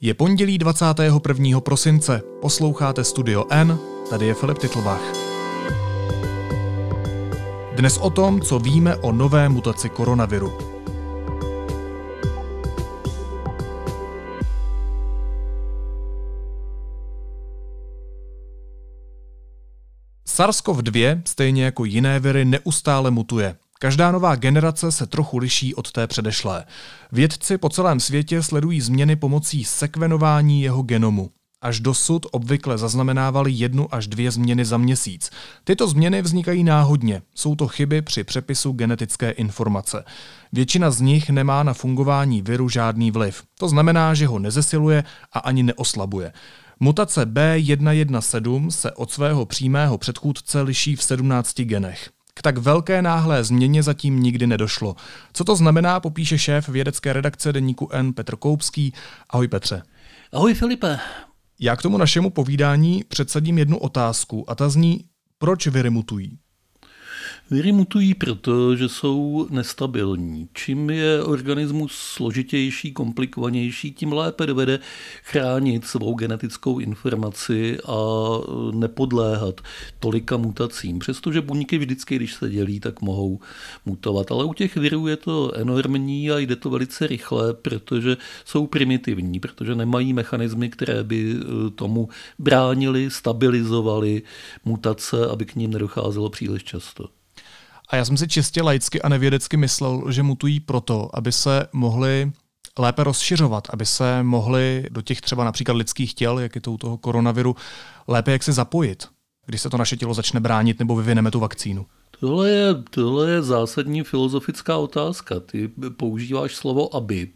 Je pondělí 21. prosince, posloucháte Studio N, tady je Filip Titlbach. Dnes o tom, co víme o nové mutaci koronaviru. SARS-CoV-2, stejně jako jiné viry, neustále mutuje. Každá nová generace se trochu liší od té předešlé. Vědci po celém světě sledují změny pomocí sekvenování jeho genomu. Až dosud obvykle zaznamenávali jednu až dvě změny za měsíc. Tyto změny vznikají náhodně, jsou to chyby při přepisu genetické informace. Většina z nich nemá na fungování viru žádný vliv. To znamená, že ho nezesiluje a ani neoslabuje. Mutace B117 se od svého přímého předchůdce liší v 17 genech. K tak velké náhlé změně zatím nikdy nedošlo. Co to znamená, popíše šéf vědecké redakce deníku N Petr Koupský. Ahoj Petře. Ahoj Filipe. Já k tomu našemu povídání předsadím jednu otázku a ta zní, proč viry mutují? Viry mutují proto, že jsou nestabilní. Čím je organismus složitější, komplikovanější, tím lépe dovede chránit svou genetickou informaci a nepodléhat tolika mutacím. Přestože buňky vždycky, když se dělí, tak mohou mutovat. Ale u těch virů je to enormní a jde to velice rychle, protože jsou primitivní, protože nemají mechanismy, které by eh, tomu bránili, stabilizovali mutace, aby k ním nedocházelo příliš často. A já jsem si čistě laicky a nevědecky myslel, že mutují proto, aby se mohli lépe rozšiřovat, aby se mohli do těch třeba například lidských těl, jak je to u toho koronaviru, lépe jak se zapojit, když se to naše tělo začne bránit nebo vyvineme tu vakcínu. Tohle je, tohle je zásadní filozofická otázka. Ty používáš slovo aby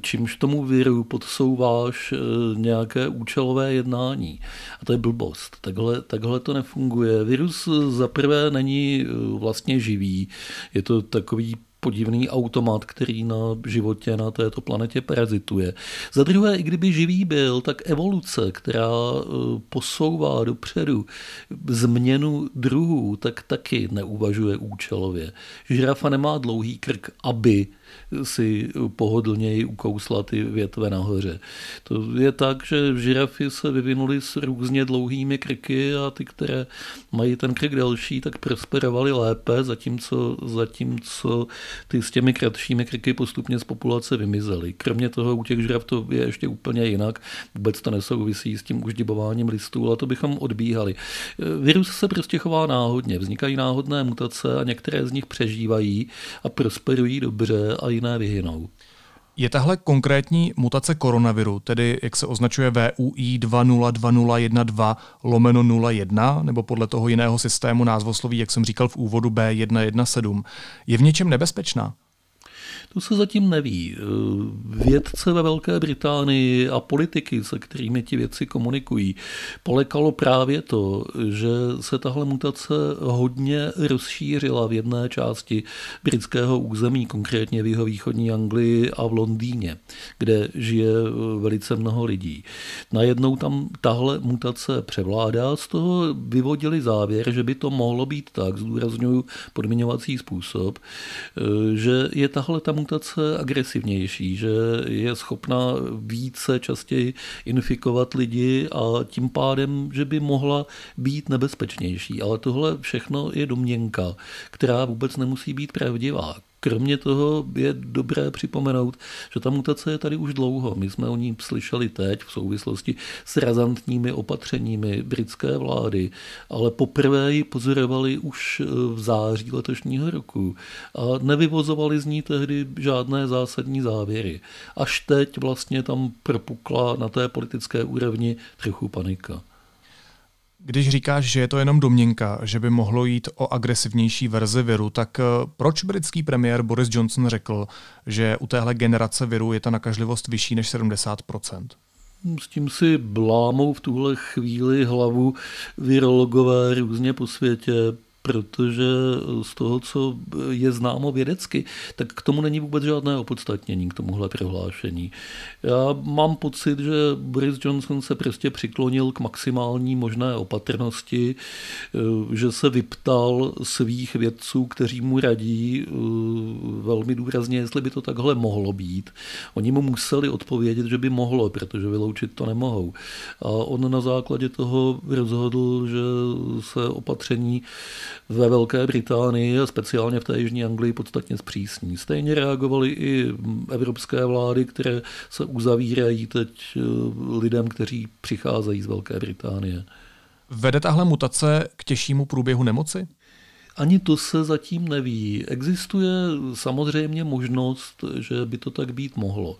čímž tomu viru podsouváš eh, nějaké účelové jednání. A to je blbost. Takhle, takhle to nefunguje. Virus zaprvé není eh, vlastně živý. Je to takový podivný automat, který na životě na této planetě parazituje. Za druhé, i kdyby živý byl, tak evoluce, která eh, posouvá dopředu změnu druhů, tak taky neuvažuje účelově. Žirafa nemá dlouhý krk, aby si pohodlněji ukousla ty větve nahoře. To je tak, že žirafy se vyvinuly s různě dlouhými krky a ty, které mají ten krk delší, tak prosperovaly lépe, zatímco, zatímco ty s těmi kratšími krky postupně z populace vymizely. Kromě toho u těch žiraf to je ještě úplně jinak. Vůbec to nesouvisí s tím uždibováním listů, ale to bychom odbíhali. Virus se prostě chová náhodně. Vznikají náhodné mutace a některé z nich přežívají a prosperují dobře a jiné vyhynou. Je tahle konkrétní mutace koronaviru, tedy jak se označuje VUI 202012 lomeno 01, nebo podle toho jiného systému názvosloví, jak jsem říkal v úvodu B117, je v něčem nebezpečná? To se zatím neví. Vědce ve Velké Británii a politiky, se kterými ti věci komunikují, polekalo právě to, že se tahle mutace hodně rozšířila v jedné části britského území, konkrétně v jeho východní Anglii a v Londýně, kde žije velice mnoho lidí. Najednou tam tahle mutace převládá, z toho vyvodili závěr, že by to mohlo být tak, zdůraznuju podmiňovací způsob, že je tahle ta mutace agresivnější, že je schopná více častěji infikovat lidi a tím pádem, že by mohla být nebezpečnější. Ale tohle všechno je domněnka, která vůbec nemusí být pravdivá. Kromě toho je dobré připomenout, že ta mutace je tady už dlouho. My jsme o ní slyšeli teď v souvislosti s razantními opatřeními britské vlády, ale poprvé ji pozorovali už v září letošního roku a nevyvozovali z ní tehdy žádné zásadní závěry. Až teď vlastně tam propukla na té politické úrovni trochu panika. Když říkáš, že je to jenom domněnka, že by mohlo jít o agresivnější verzi viru, tak eh, proč britský premiér Boris Johnson řekl, že u téhle generace viru je ta nakažlivost vyšší než 70% s tím si blámou v tuhle chvíli hlavu virologové různě po světě protože z toho, co je známo vědecky, tak k tomu není vůbec žádné opodstatnění, k tomuhle prohlášení. Já mám pocit, že Boris Johnson se prostě přiklonil k maximální možné opatrnosti, že se vyptal svých vědců, kteří mu radí velmi důrazně, jestli by to takhle mohlo být. Oni mu museli odpovědět, že by mohlo, protože vyloučit to nemohou. A on na základě toho rozhodl, že se opatření ve Velké Británii a speciálně v té Jižní Anglii podstatně zpřísní. Stejně reagovaly i evropské vlády, které se uzavírají teď eh, lidem, kteří přicházejí z Velké Británie. Vede tahle mutace k těžšímu průběhu nemoci? Ani to se zatím neví. Existuje samozřejmě možnost, že by to tak být mohlo.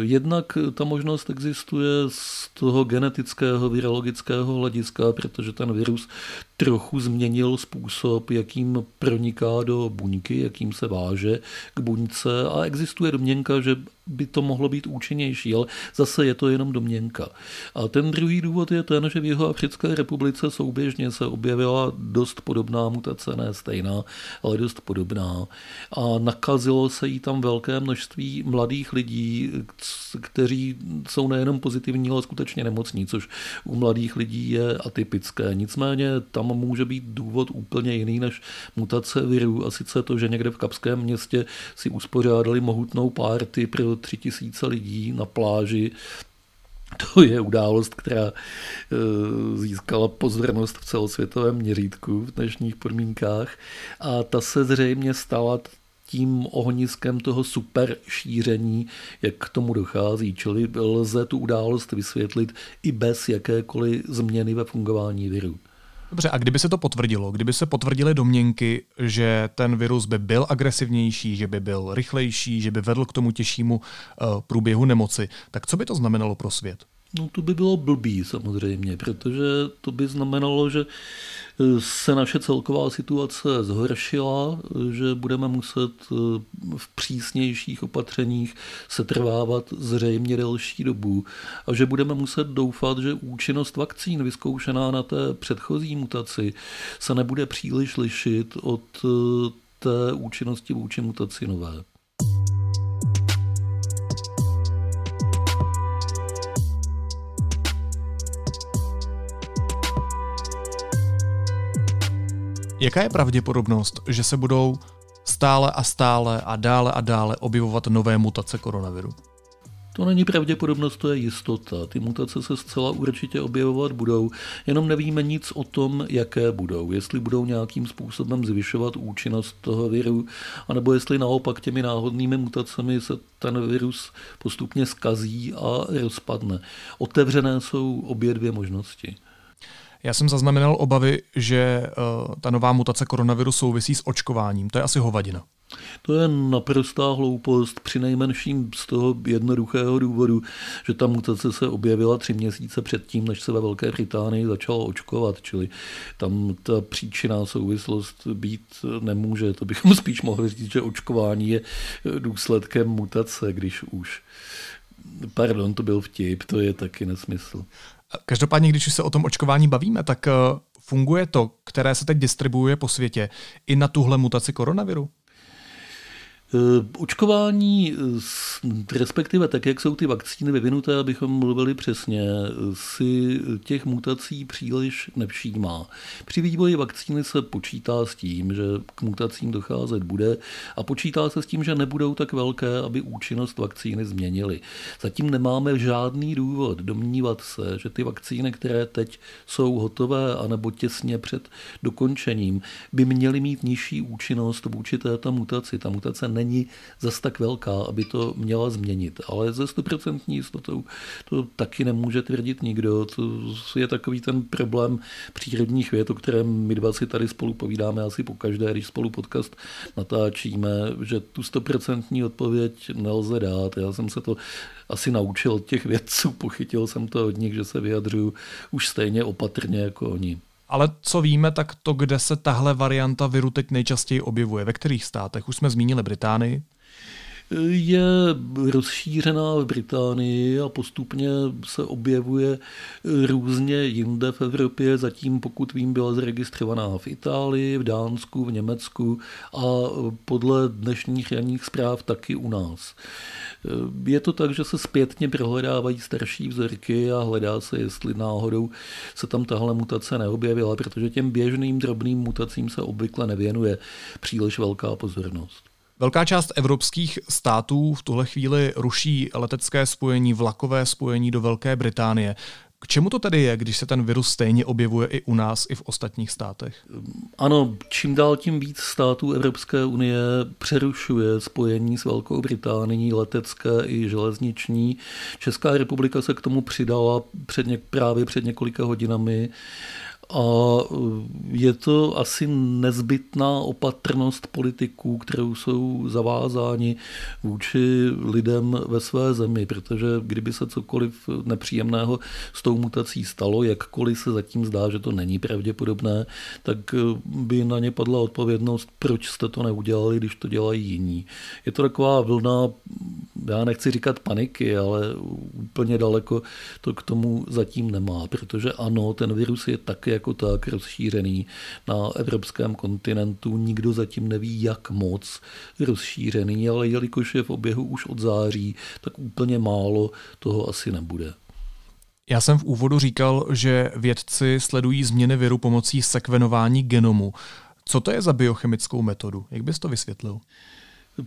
Jednak ta možnost existuje z toho genetického, virologického hlediska, protože ten virus trochu změnil způsob, jakým proniká do buňky, jakým se váže k buňce a existuje domněnka, že by to mohlo být účinnější, ale zase je to jenom domněnka. A ten druhý důvod je ten, že v jeho Africké republice souběžně se objevila dost podobná mutace, ne stejná, ale dost podobná. A nakazilo se jí tam velké množství mladých lidí, kteří jsou nejenom pozitivní, ale skutečně nemocní, což u mladých lidí je atypické. Nicméně tam může být důvod úplně jiný než mutace virů a sice to, že někde v Kapském městě si uspořádali mohutnou párty pro tři tisíce lidí na pláži to je událost, která e, získala pozornost v celosvětovém měřítku v dnešních podmínkách a ta se zřejmě stala tím ohniskem toho super šíření, jak k tomu dochází. Čili lze tu událost vysvětlit i bez jakékoliv změny ve fungování viru. Dobře, a kdyby se to potvrdilo, kdyby se potvrdily domněnky, že ten virus by byl agresivnější, že by byl rychlejší, že by vedl k tomu těžšímu uh, průběhu nemoci, tak co by to znamenalo pro svět? No to by bylo blbý samozřejmě, protože to by znamenalo, že se naše celková situace zhoršila, že budeme muset eh, v přísnějších opatřeních setrvávat zřejmě delší dobu a že budeme muset doufat, že účinnost vakcín vyzkoušená na té předchozí mutaci se nebude příliš lišit od eh, té účinnosti vůči mutaci nové. Jaká je pravděpodobnost, že se budou stále a stále a dále a dále objevovat nové mutace koronaviru? To není pravděpodobnost, to je jistota. Ty mutace se zcela určitě objevovat budou, jenom nevíme nic o tom, jaké budou. Jestli budou nějakým způsobem zvyšovat účinnost toho viru, anebo jestli naopak těmi náhodnými mutacemi se ten virus postupně skazí a rozpadne. Otevřené jsou obě dvě možnosti. Já jsem zaznamenal obavy, že uh, ta nová mutace koronaviru souvisí s očkováním. To je asi hovadina. To je naprostá hloupost, při nejmenším z toho jednoduchého důvodu, že ta mutace se objevila tři měsíce předtím, než se ve Velké Británii začalo očkovat, čili tam ta příčina souvislost být nemůže. To bychom spíš mohli říct, že očkování je důsledkem mutace, když už. Pardon, to byl vtip, to je taky nesmysl. Každopádně, když už se o tom očkování bavíme, tak eh, funguje to, které se teď distribuuje po světě, i na tuhle mutaci koronaviru? Eh, očkování, eh, respektive tak, jak jsou ty vakcíny vyvinuté, abychom mluvili přesně, si těch mutací příliš nevšímá. Při vývoji vakcíny se počítá s tím, že k mutacím docházet bude a počítá se s tím, že nebudou tak velké, aby účinnost vakcíny změnily. Zatím nemáme žádný důvod domnívat se, že ty vakcíny, které teď jsou hotové anebo těsně před dokončením, by měly mít nižší účinnost vůči této mutaci. Ta mutace není zas tak velká, aby to měla změnit. Ale ze 100% jistotou to taky nemůže tvrdit nikdo. To je takový ten problém přírodních věd, o kterém my dva si tady spolu povídáme asi po každé, když spolu podcast natáčíme, že tu 100% odpověď nelze dát. Já jsem se to asi naučil těch vědců, pochytil jsem to od nich, že se vyjadřuju už stejně opatrně jako oni. Ale co víme, tak to, kde se tahle varianta viru teď nejčastěji objevuje, ve kterých státech? Už jsme zmínili Británii. Je rozšířená v Británii a postupně se objevuje různě jinde v Evropě. Zatím, pokud vím, byla zaregistrovaná v Itálii, v Dánsku, v Německu a podle dnešních ranních zpráv taky u nás. Je to tak, že se zpětně prohledávají starší vzorky a hledá se, jestli náhodou se tam tahle mutace neobjevila, protože těm běžným drobným mutacím se obvykle nevěnuje příliš velká pozornost. Velká část evropských států v tuhle chvíli ruší letecké spojení, vlakové spojení do Velké Británie. K čemu to tedy je, když se ten virus stejně objevuje i u nás, i v ostatních státech? Ano, čím dál tím víc států Evropské unie přerušuje spojení s Velkou Británií, letecké i železniční. Česká republika se k tomu přidala před něk, právě před několika hodinami a e, je to asi nezbytná opatrnost politiků, kterou jsou zavázáni vůči lidem ve své zemi, protože kdyby se cokoliv nepříjemného s tou mutací stalo, jakkoliv se zatím zdá, že to není pravděpodobné, tak e, by na ně padla odpovědnost, proč jste to neudělali, když to dělají jiní. Je to taková vlna, já nechci říkat paniky, ale úplně daleko to k tomu zatím nemá, protože ano, ten virus je také jako tak rozšířený na evropském kontinentu. Nikdo zatím neví, jak moc rozšířený, ale jelikož je v oběhu už od září, tak úplně málo toho asi nebude. Já jsem v úvodu říkal, že vědci sledují změny viru pomocí sekvenování genomu. Co to je za biochemickou metodu? Jak bys to vysvětlil?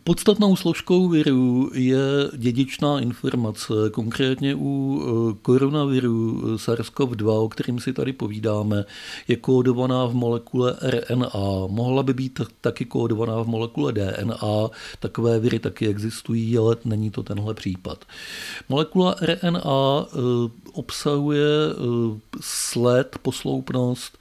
Podstatnou složkou viru je dědičná informace. Konkrétně u e, koronaviru SARS-CoV-2, o kterým si tady povídáme, je kódovaná v molekule RNA. Mohla by být taky kódovaná v molekule DNA. Takové viry taky existují, ale není to tenhle případ. Molekula RNA e, obsahuje e, sled, posloupnost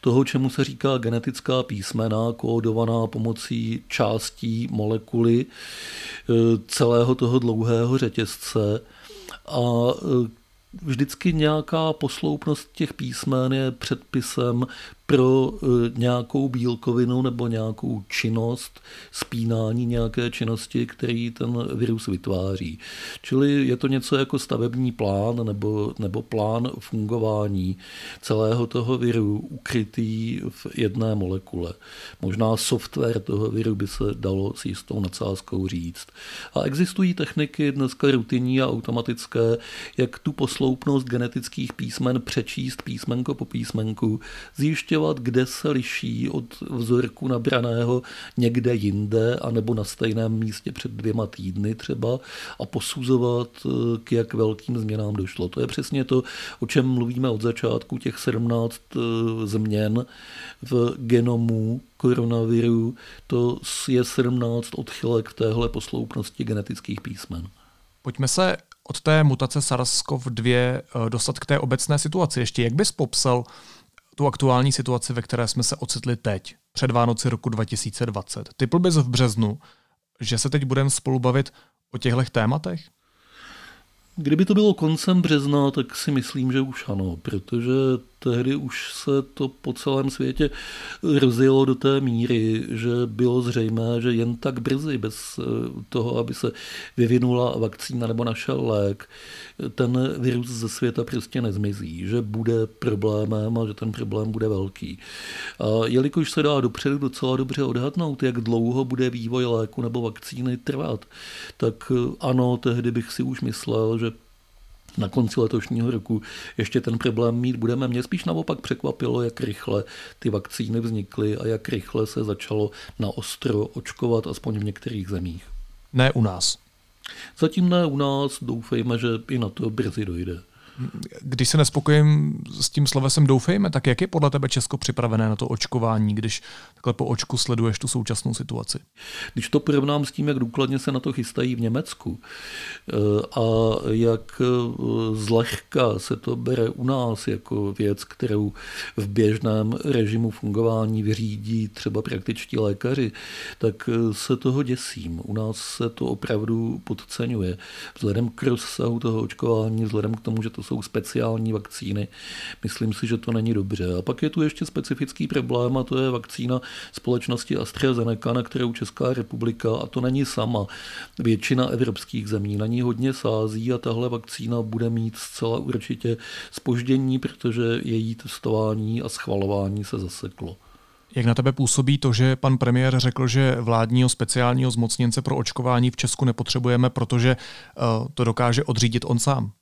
toho, čemu se říká genetická písmena, kódovaná pomocí částí molekul molekuly eh, celého toho dlouhého řetězce. A eh, vždycky nějaká posloupnost těch písmen je předpisem pro e, nějakou bílkovinu nebo nějakou činnost, spínání nějaké činnosti, který ten virus vytváří. Čili je to něco jako stavební plán nebo, nebo plán fungování celého toho viru ukrytý v jedné molekule. Možná software toho viru by se dalo s jistou nadsázkou říct. A existují techniky dneska rutinní a automatické, jak tu posloupnost genetických písmen přečíst písmenko po písmenku, zjišťovat zjišťovat, kde se liší od vzorku nabraného někde jinde, anebo na stejném místě před dvěma týdny třeba a posuzovat, eh, k jak velkým změnám došlo. To je přesně to, o čem mluvíme od začátku, těch 17 eh, změn v genomu koronaviru, to je 17 odchylek téhle posloupnosti genetických písmen. Pojďme se od té mutace SARS-CoV-2 eh, dostat k té obecné situaci. Ještě jak bys popsal tu aktuální situaci, ve které jsme se ocitli teď, před Vánoci roku 2020. Typl bys v březnu, že se teď budeme spolu bavit o těchto tématech? Kdyby to bylo koncem března, tak si myslím, že už ano, protože tehdy už se to po celém světě rozjelo do té míry, že bylo zřejmé, že jen tak brzy, bez eh, toho, aby se vyvinula vakcína nebo našel lék, ten virus ze světa prostě nezmizí, že bude problémem a že ten problém bude velký. A jelikož se dá dopředu docela dobře odhadnout, jak dlouho bude vývoj léku nebo vakcíny trvat, tak eh, ano, tehdy bych si už myslel, že na konci letošního roku ještě ten problém mít budeme. Mě spíš naopak překvapilo, jak rychle ty vakcíny vznikly a jak rychle se začalo na ostro očkovat, aspoň v některých zemích. Ne u nás. Zatím ne u nás, doufejme, že i na to brzy dojde. Když se nespokojím s tím slovesem doufejme, tak jak je podle tebe Česko připravené na to očkování, když takhle po očku sleduješ tu současnou situaci? Když to porovnám s tím, jak důkladně se na to chystají v Německu eh, a jak eh, zlehka se to bere u nás jako věc, kterou v běžném režimu fungování vyřídí třeba praktičtí lékaři, tak eh, se toho děsím. U nás se to opravdu podceňuje. Vzhledem k rozsahu toho očkování, vzhledem k tomu, že to jsou speciální vakcíny. Myslím si, že to není dobře. A pak je tu ještě specifický problém a to je vakcína společnosti AstraZeneca, na kterou Česká republika, a to není sama, většina evropských zemí na ní hodně sází a tahle vakcína bude mít zcela určitě spoždění, protože její testování a schvalování se zaseklo. Jak na tebe působí to, že pan premiér řekl, že vládního speciálního zmocněnce pro očkování v Česku nepotřebujeme, protože uh, to dokáže odřídit on sám?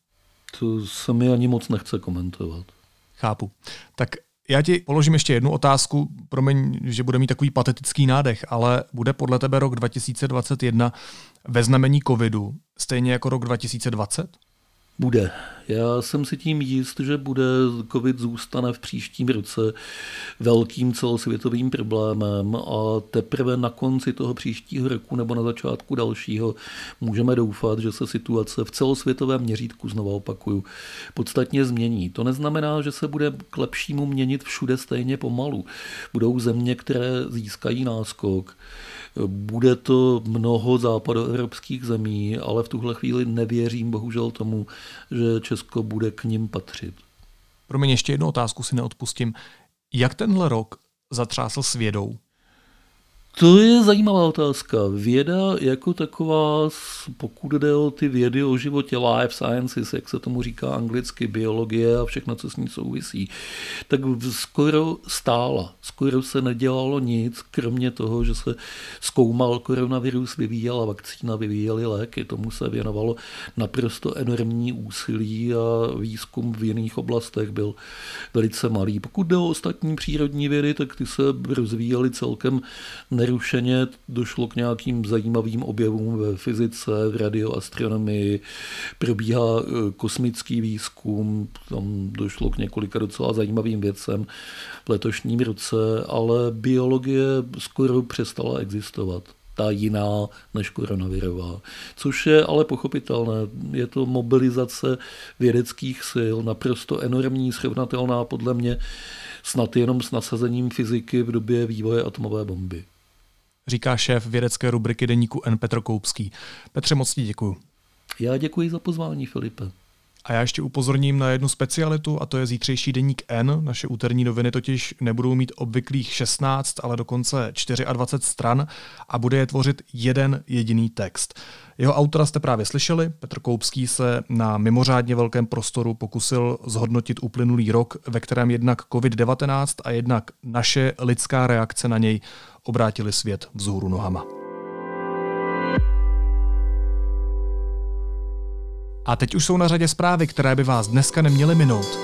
To se mi ani moc nechce komentovat. Chápu. Tak já ti položím ještě jednu otázku, promiň, že bude mít takový patetický nádech, ale bude podle tebe rok 2021 ve znamení covidu stejně jako rok 2020? Bude. Já jsem si tím jist, že bude COVID zůstane v příštím roce velkým celosvětovým problémem a teprve na konci toho příštího roku nebo na začátku dalšího můžeme doufat, že se situace v celosvětovém měřítku, znovu opakuju, podstatně změní. To neznamená, že se bude k lepšímu měnit všude stejně pomalu. Budou země, které získají náskok. Bude to mnoho západoevropských zemí, ale v tuhle chvíli nevěřím bohužel tomu, že Česko bude k ním patřit. Pro mě ještě jednu otázku si neodpustím. Jak tenhle rok zatřásl svědou? To je zajímavá otázka. Věda jako taková, pokud jde o ty vědy o životě, life sciences, jak se tomu říká anglicky, biologie a všechno, co s ní souvisí, tak skoro stála. Skoro se nedělalo nic, kromě toho, že se zkoumal koronavirus, vyvíjela vakcína, vyvíjely léky. Tomu se věnovalo naprosto enormní úsilí a výzkum v jiných oblastech byl velice malý. Pokud jde o ostatní přírodní vědy, tak ty se rozvíjely celkem nerušeně došlo k nějakým zajímavým objevům ve fyzice, v radioastronomii, probíhá e, kosmický výzkum, tam došlo k několika docela zajímavým věcem v letošním roce, ale biologie skoro přestala existovat ta jiná než koronavirová. Což je ale pochopitelné. Je to mobilizace vědeckých sil, naprosto enormní, srovnatelná podle mě snad jenom s nasazením fyziky v době vývoje atomové bomby říká šéf vědecké rubriky deníku N. Petr Koupský. Petře, moc ti děkuju. Já děkuji za pozvání, Filipe. A já ještě upozorním na jednu specialitu, a to je zítřejší deník N. Naše úterní noviny totiž nebudou mít obvyklých 16, ale dokonce 24 stran a bude je tvořit jeden jediný text. Jeho autora jste právě slyšeli. Petr Koupský se na mimořádně velkém prostoru pokusil zhodnotit uplynulý rok, ve kterém jednak COVID-19 a jednak naše lidská reakce na něj obrátili svět vzhůru nohama. A teď už jsou na řadě zprávy, které by vás dneska neměly minout.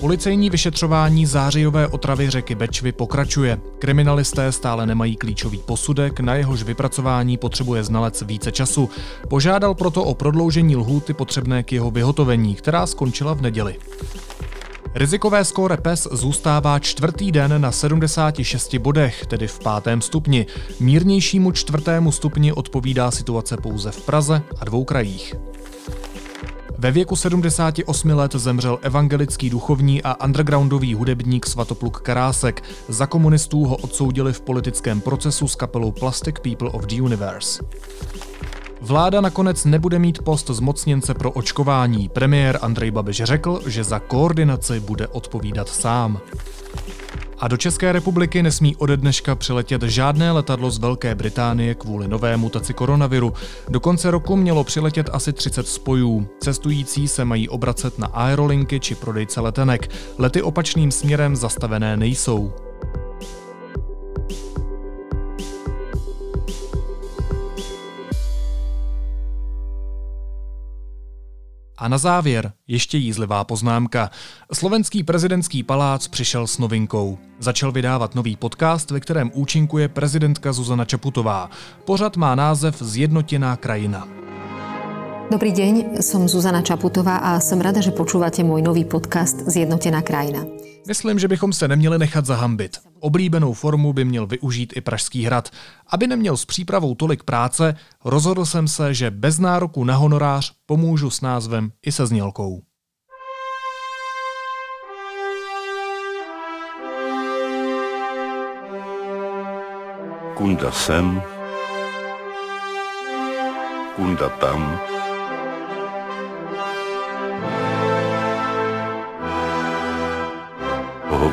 Policejní vyšetřování zářijové otravy řeky Bečvy pokračuje. Kriminalisté stále nemají klíčový posudek, na jehož vypracování potřebuje znalec více času. Požádal proto o prodloužení lhůty potřebné k jeho vyhotovení, která skončila v neděli. Rizikové skóre PES zůstává čtvrtý den na 76 bodech, tedy v pátém stupni. Mírnějšímu čtvrtému stupni odpovídá situace pouze v Praze a dvou krajích. Ve věku 78 let zemřel evangelický duchovní a undergroundový hudebník Svatopluk Karásek. Za komunistů ho odsoudili v politickém procesu s kapelou Plastic People of the Universe. Vláda nakonec nebude mít post zmocněnce pro očkování. Premiér Andrej Babiš řekl, že za koordinaci bude odpovídat sám. A do České republiky nesmí ode dneška přiletět žádné letadlo z Velké Británie kvůli nové mutaci koronaviru. Do konce roku mělo přiletět asi 30 spojů. Cestující se mají obracet na aerolinky či prodejce letenek. Lety opačným směrem zastavené nejsou. A na závěr ještě jízlivá poznámka. Slovenský prezidentský palác přišel s novinkou. Začal vydávat nový podcast, ve kterém účinkuje prezidentka Zuzana Čaputová. Pořad má název Zjednotěná krajina. Dobrý deň, som Zuzana Čaputová a som rada, že počúvate môj nový podcast Zjednotená krajina. Myslím, že bychom se neměli nechat zahambit. Oblíbenou formu by měl využít i Pražský hrad. Aby neměl s přípravou tolik práce, rozhodl jsem se, že bez nároku na honorář pomůžu s názvem i se znělkou. Kunda sem, kunda tam,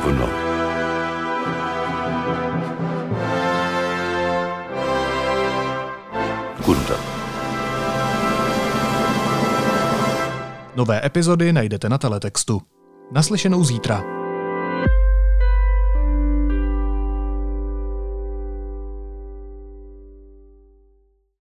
hovno. Kunda. Nové epizody najdete na teletextu. Naslyšenou zítra.